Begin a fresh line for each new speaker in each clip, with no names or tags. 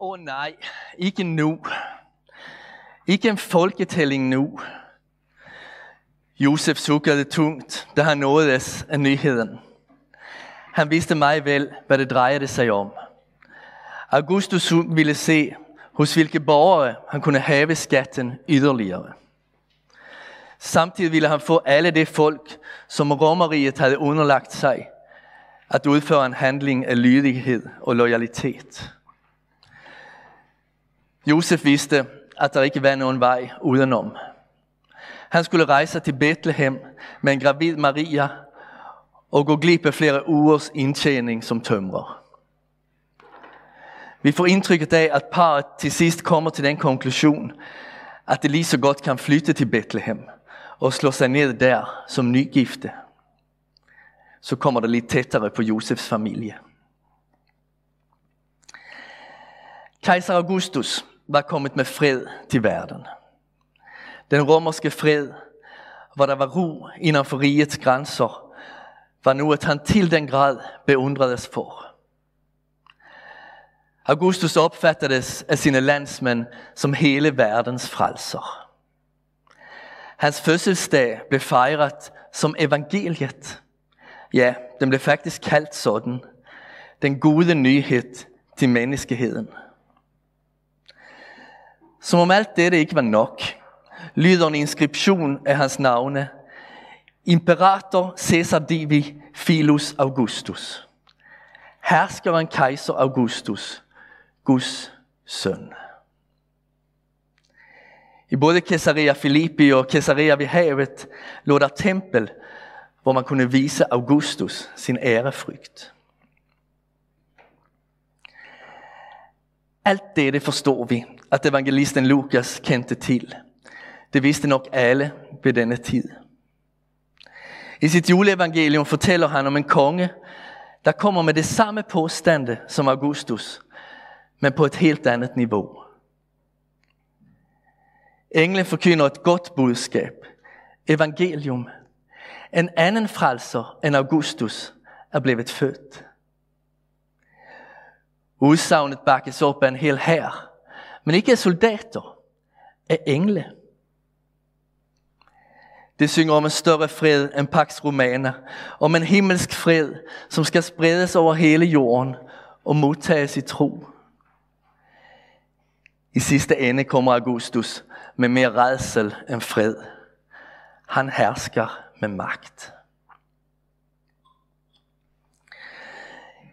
Åh oh, nej, ikke nu. Ikke en folketælling nu. Josef sukkede tungt, da han nåedes af nyheden. Han vidste meget vel, hvad det drejede sig om. Augustus ville se, hos hvilke borgere han kunne have skatten yderligere. Samtidig ville han få alle det folk, som romeriet havde underlagt sig, at udføre en handling af lydighed og loyalitet. Josef vidste, at der ikke var nogen vej udenom. Han skulle rejse til Bethlehem med en gravid Maria og gå glip af flere ugers indtjening som tømrer. Vi får indtrykket af, at parret til sidst kommer til den konklusion, at det lige så godt kan flytte til Bethlehem og slå sig ned der som nygifte. Så kommer det lidt tættere på Josefs familie. Kejser Augustus var kommet med fred til verden. Den romerske fred, hvor der var ro inden for rigets grænser, var nu at han til den grad beundredes for. Augustus opfattades af sine landsmænd som hele verdens frelser. Hans fødselsdag blev fejret som evangeliet. Ja, den blev faktisk kaldt sådan. Den gode nyhed til menneskeheden. Som om alt dette ikke var nok, lyder en inskription af hans navne. Imperator Caesar Divi Filus Augustus. Herskeren kejser Augustus, Guds søn. I både Caesarea Filippi og Caesarea ved havet lå der tempel, hvor man kunne vise Augustus sin ærefrygt. Alt dette forstår vi, at evangelisten Lukas kendte til. Det vidste nok alle ved denne tid. I sit juleevangelium fortæller han om en konge, der kommer med det samme påstande som Augustus, men på et helt andet niveau. Englen forkynder et godt budskab, evangelium. En anden frelser end Augustus er blevet født. Udsagnet bakkes op af en hel hær, men ikke af soldater, af engle. Det synger om en større fred end Pax Romana, om en himmelsk fred, som skal spredes over hele jorden og modtages i tro. I sidste ende kommer Augustus med mere redsel end fred. Han hersker med magt.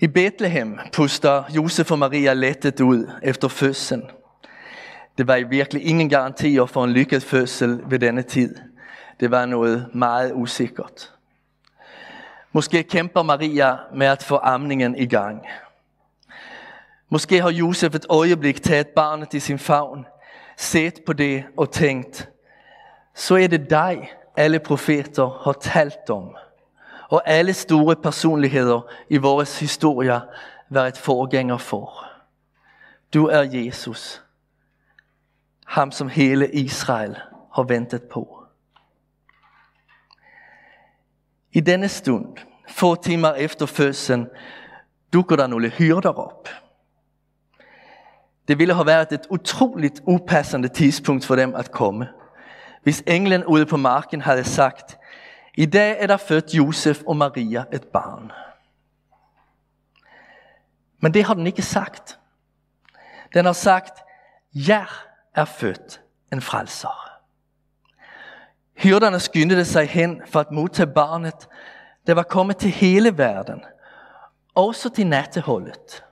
I Bethlehem puster Josef og Maria lettet ud efter fødslen. Det var i virkelig ingen garantier for en lykket fødsel ved denne tid. Det var noget meget usikkert. Måske kæmper Maria med at få amningen i gang. Måske har Josef et øjeblik taget barnet i sin favn, set på det og tænkt, så er det dig, alle profeter har talt om. Og alle store personligheder i vores historie været forgænger for. Du er Jesus, ham som hele Israel har ventet på. I denne stund, få timer efter fødslen, dukker der nogle hyrder op. Det ville have været et utroligt upassende tidspunkt for dem at komme. Hvis englen ude på marken havde sagt, i dag er der født Josef og Maria et barn. Men det har den ikke sagt. Den har sagt, jer er født en frelser. Hyrderne skyndte sig hen for at modtage barnet, der var kommet til hele verden, også til natteholdet.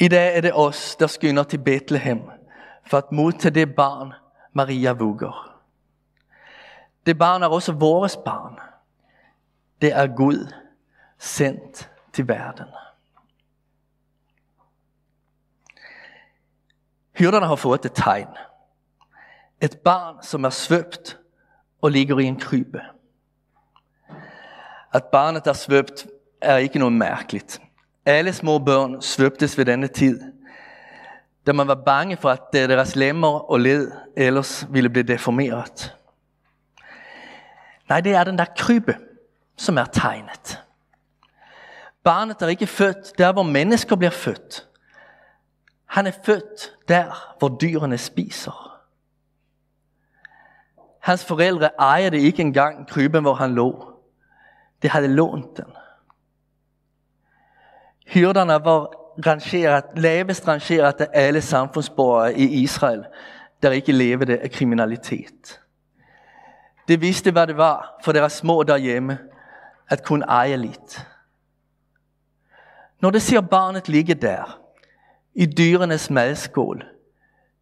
I dag er det os, der skynder til Bethlehem for at modtage det barn, Maria vugger. Det barn er også vores barn. Det er Gud sendt til verden. Hyrderne har fået et tegn. Et barn, som er svøbt og ligger i en krybe. At barnet er svøbt er ikke noget mærkeligt. Alle små børn svøbtes ved denne tid, da man var bange for, at deres lemmer og led ellers ville blive deformeret. Nej, det er den der krybe, som er tegnet. Barnet er ikke født der, hvor mennesker bliver født. Han er født der, hvor dyrene spiser. Hans forældre ejede ikke engang kryben, hvor han lå. De havde lånt den. Hyrderne var rangeret, lavest rangeret af alle samfundsborgere i Israel, der ikke levede af kriminalitet. Det vidste, hvad det var for deres små derhjemme, at kunne eje lidt. Når det ser barnet ligge der, i dyrenes madskål,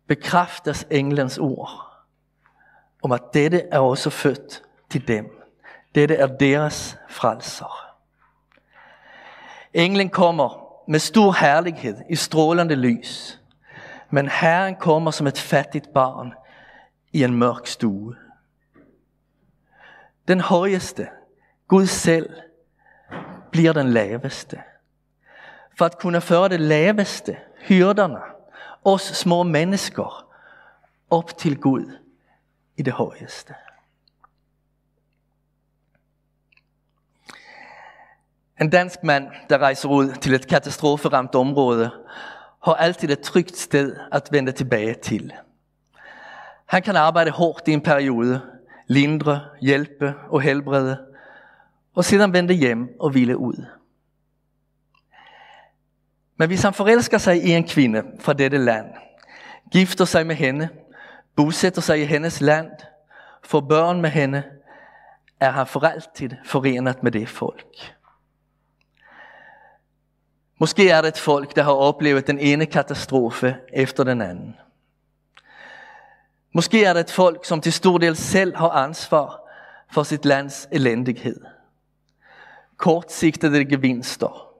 bekræftes englens ord om, at dette er også født til dem. Dette er deres frelser. Englen kommer med stor herlighed i strålende lys, men Herren kommer som et fattigt barn i en mørk stue. Den højeste, Gud selv, bliver den laveste. For at kunne føre det laveste, hyrderne, os små mennesker, op til Gud i det højeste. En dansk mand, der rejser ud til et katastroferamt område, har altid et trygt sted at vende tilbage til. Han kan arbejde hårdt i en periode, lindre, hjælpe og helbrede, og siden vende hjem og hvile ud. Men hvis han forelsker sig i en kvinde fra dette land, gifter sig med hende, bosætter sig i hendes land, får børn med hende, er han for altid forenet med det folk. Måske er det et folk, der har oplevet den ene katastrofe efter den anden. Måske er det et folk, som til stor del selv har ansvar for sit lands elendighed. Kortsigtede gevinster.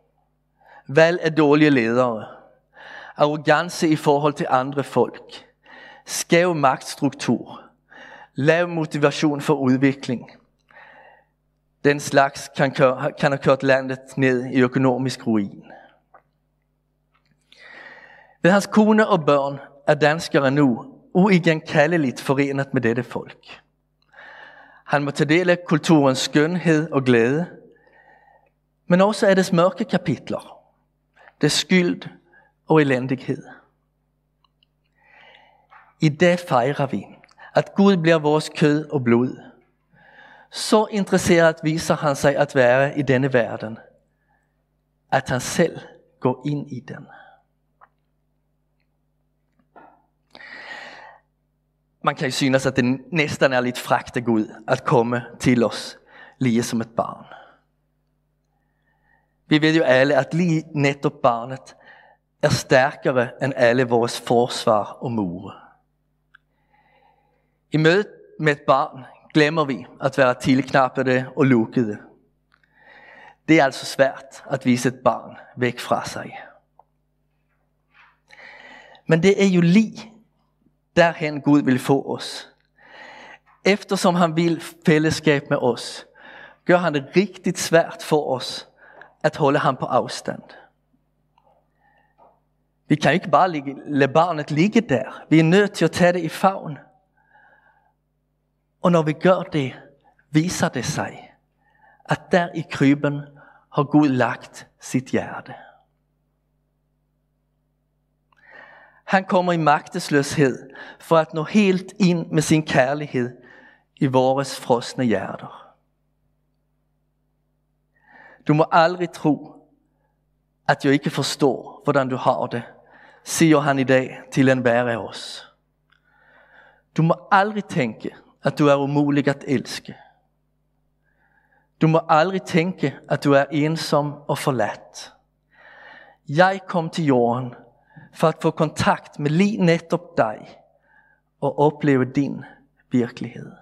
Valg af dårlige ledere. Arrogance i forhold til andre folk. Skæv magtstruktur. Lav motivation for udvikling. Den slags kan, kan have kørt landet ned i økonomisk ruin. Ved hans kone og børn er danskere nu uigenkaldeligt forenet med dette folk. Han må tage del af kulturens skønhed og glæde, men også af dets mørke kapitler, det skyld og elendighed. I dag fejrer vi, at Gud bliver vores kød og blod. Så interesseret viser han sig at være i denne verden, at han selv går ind i den. man kan ju synas att det næsten är lite fragt af Gud att komma till oss lige som ett barn. Vi ved jo alle, at lige netop barnet er stærkere end alle vores forsvar og mure. I mødet med et barn glemmer vi at være tilknappede og lukkede. Det er altså svært at vise et barn væk fra sig. Men det er jo lige derhen Gud vil få os. Eftersom han vil fællesskab med os, gør han det riktigt svært for os at holde ham på afstand. Vi kan ikke bare ligge, lade barnet ligge der. Vi er nødt til at tage det i favn. Og når vi gør det, viser det sig, at der i kryben har Gud lagt sit hjerte. Han kommer i magtesløshed for at nå helt ind med sin kærlighed i vores frosne hjerter. Du må aldrig tro, at jeg ikke forstår, hvordan du har det, siger han i dag til en hver af os. Du må aldrig tænke, at du er umulig at elske. Du må aldrig tænke, at du er ensom og forladt. Jeg kom til jorden for at få kontakt med lige netop dig og opleve din virkelighed.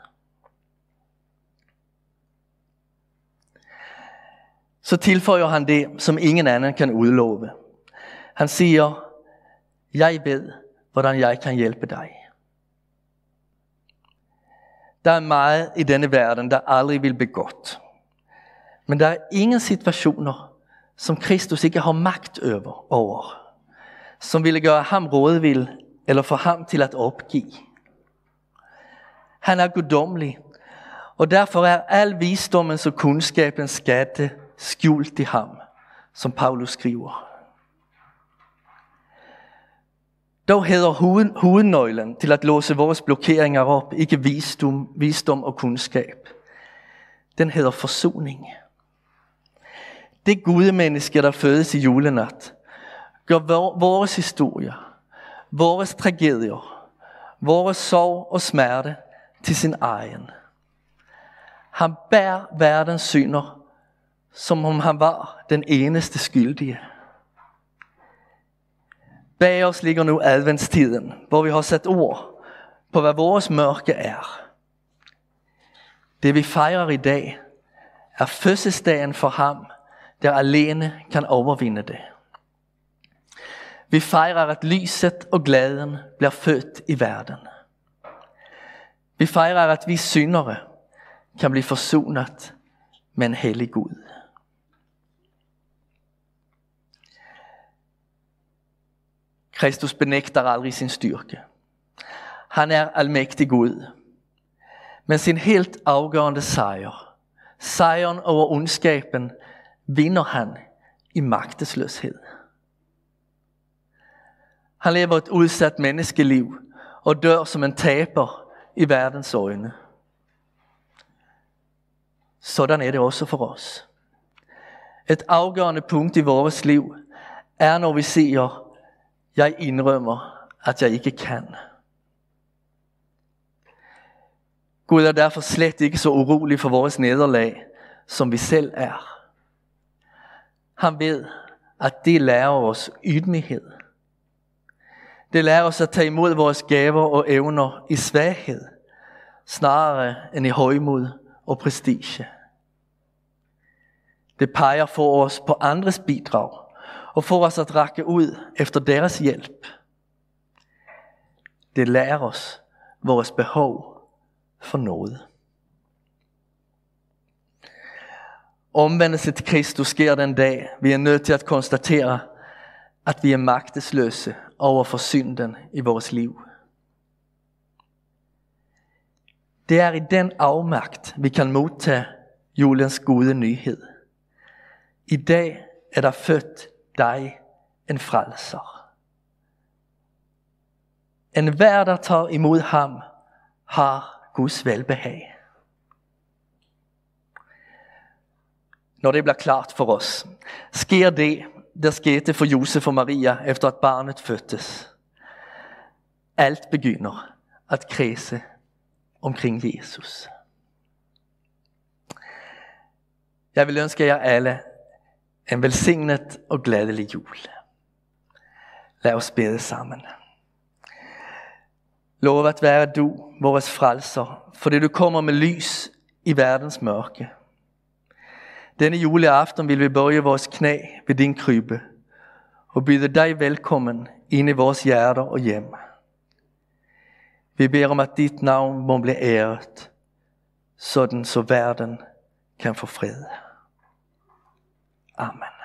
Så tilføjer han det, som ingen anden kan udlove. Han siger, jeg ved, hvordan jeg kan hjælpe dig. Der er meget i denne verden, der aldrig vil begått. Men der er ingen situationer, som Kristus ikke har magt over som ville gøre ham rådvild eller få ham til at opgive. Han er guddommelig, og derfor er al visdommens og kundskabens skatte skjult i ham, som Paulus skriver. Dog hedder hoved, hovednøglen til at låse vores blokeringer op, ikke visdom, visdom og kunskab. Den hedder forsoning. Det gudemenneske, der fødes i julenat, gør vores historier, vores tragedier, vores sorg og smerte til sin egen. Han bærer verdens synder, som om han var den eneste skyldige. Bag os ligger nu adventstiden, hvor vi har sat ord på, hvad vores mørke er. Det vi fejrer i dag, er fødselsdagen for ham, der alene kan overvinde det. Vi fejrer, at lyset og glæden bliver født i verden. Vi fejrer, at vi syndere kan blive forsonet med en hellig Gud. Kristus benægter aldrig sin styrke. Han er almægtig Gud. Men sin helt afgørende sejr, sejren over ondskaben, vinder han i magtesløshed. Han lever et udsat menneskeliv og dør som en taber i verdens øjne. Sådan er det også for os. Et afgørende punkt i vores liv er, når vi siger, jeg indrømmer, at jeg ikke kan. Gud er derfor slet ikke så urolig for vores nederlag, som vi selv er. Han ved, at det lærer os ydmyghed. Det lærer os at tage imod vores gaver og evner i svaghed, snarere end i højmod og prestige. Det peger for os på andres bidrag og få os at række ud efter deres hjælp. Det lærer os vores behov for noget. Omvendelse til Kristus sker den dag, vi er nødt til at konstatere, at vi er magtesløse over for synden i vores liv. Det er i den afmagt, vi kan modtage julens gode nyhed. I dag er der født dig en frelser. En hver, der tager imod ham, har Guds velbehag. Når det bliver klart for os, sker det, der skete for Josef og Maria efter at barnet fødtes. Alt begynder at kredse omkring Jesus. Jeg vil ønske jer alle en velsignet og glædelig jul. Lad os bede sammen. Lov at være du, vores frelser, fordi du kommer med lys i verdens mørke. Denne juleaften vil vi bøje vores knæ ved din krybe og byde dig velkommen ind i vores hjerter og hjem. Vi beder om, at dit navn må blive æret, sådan så verden kan få fred. Amen.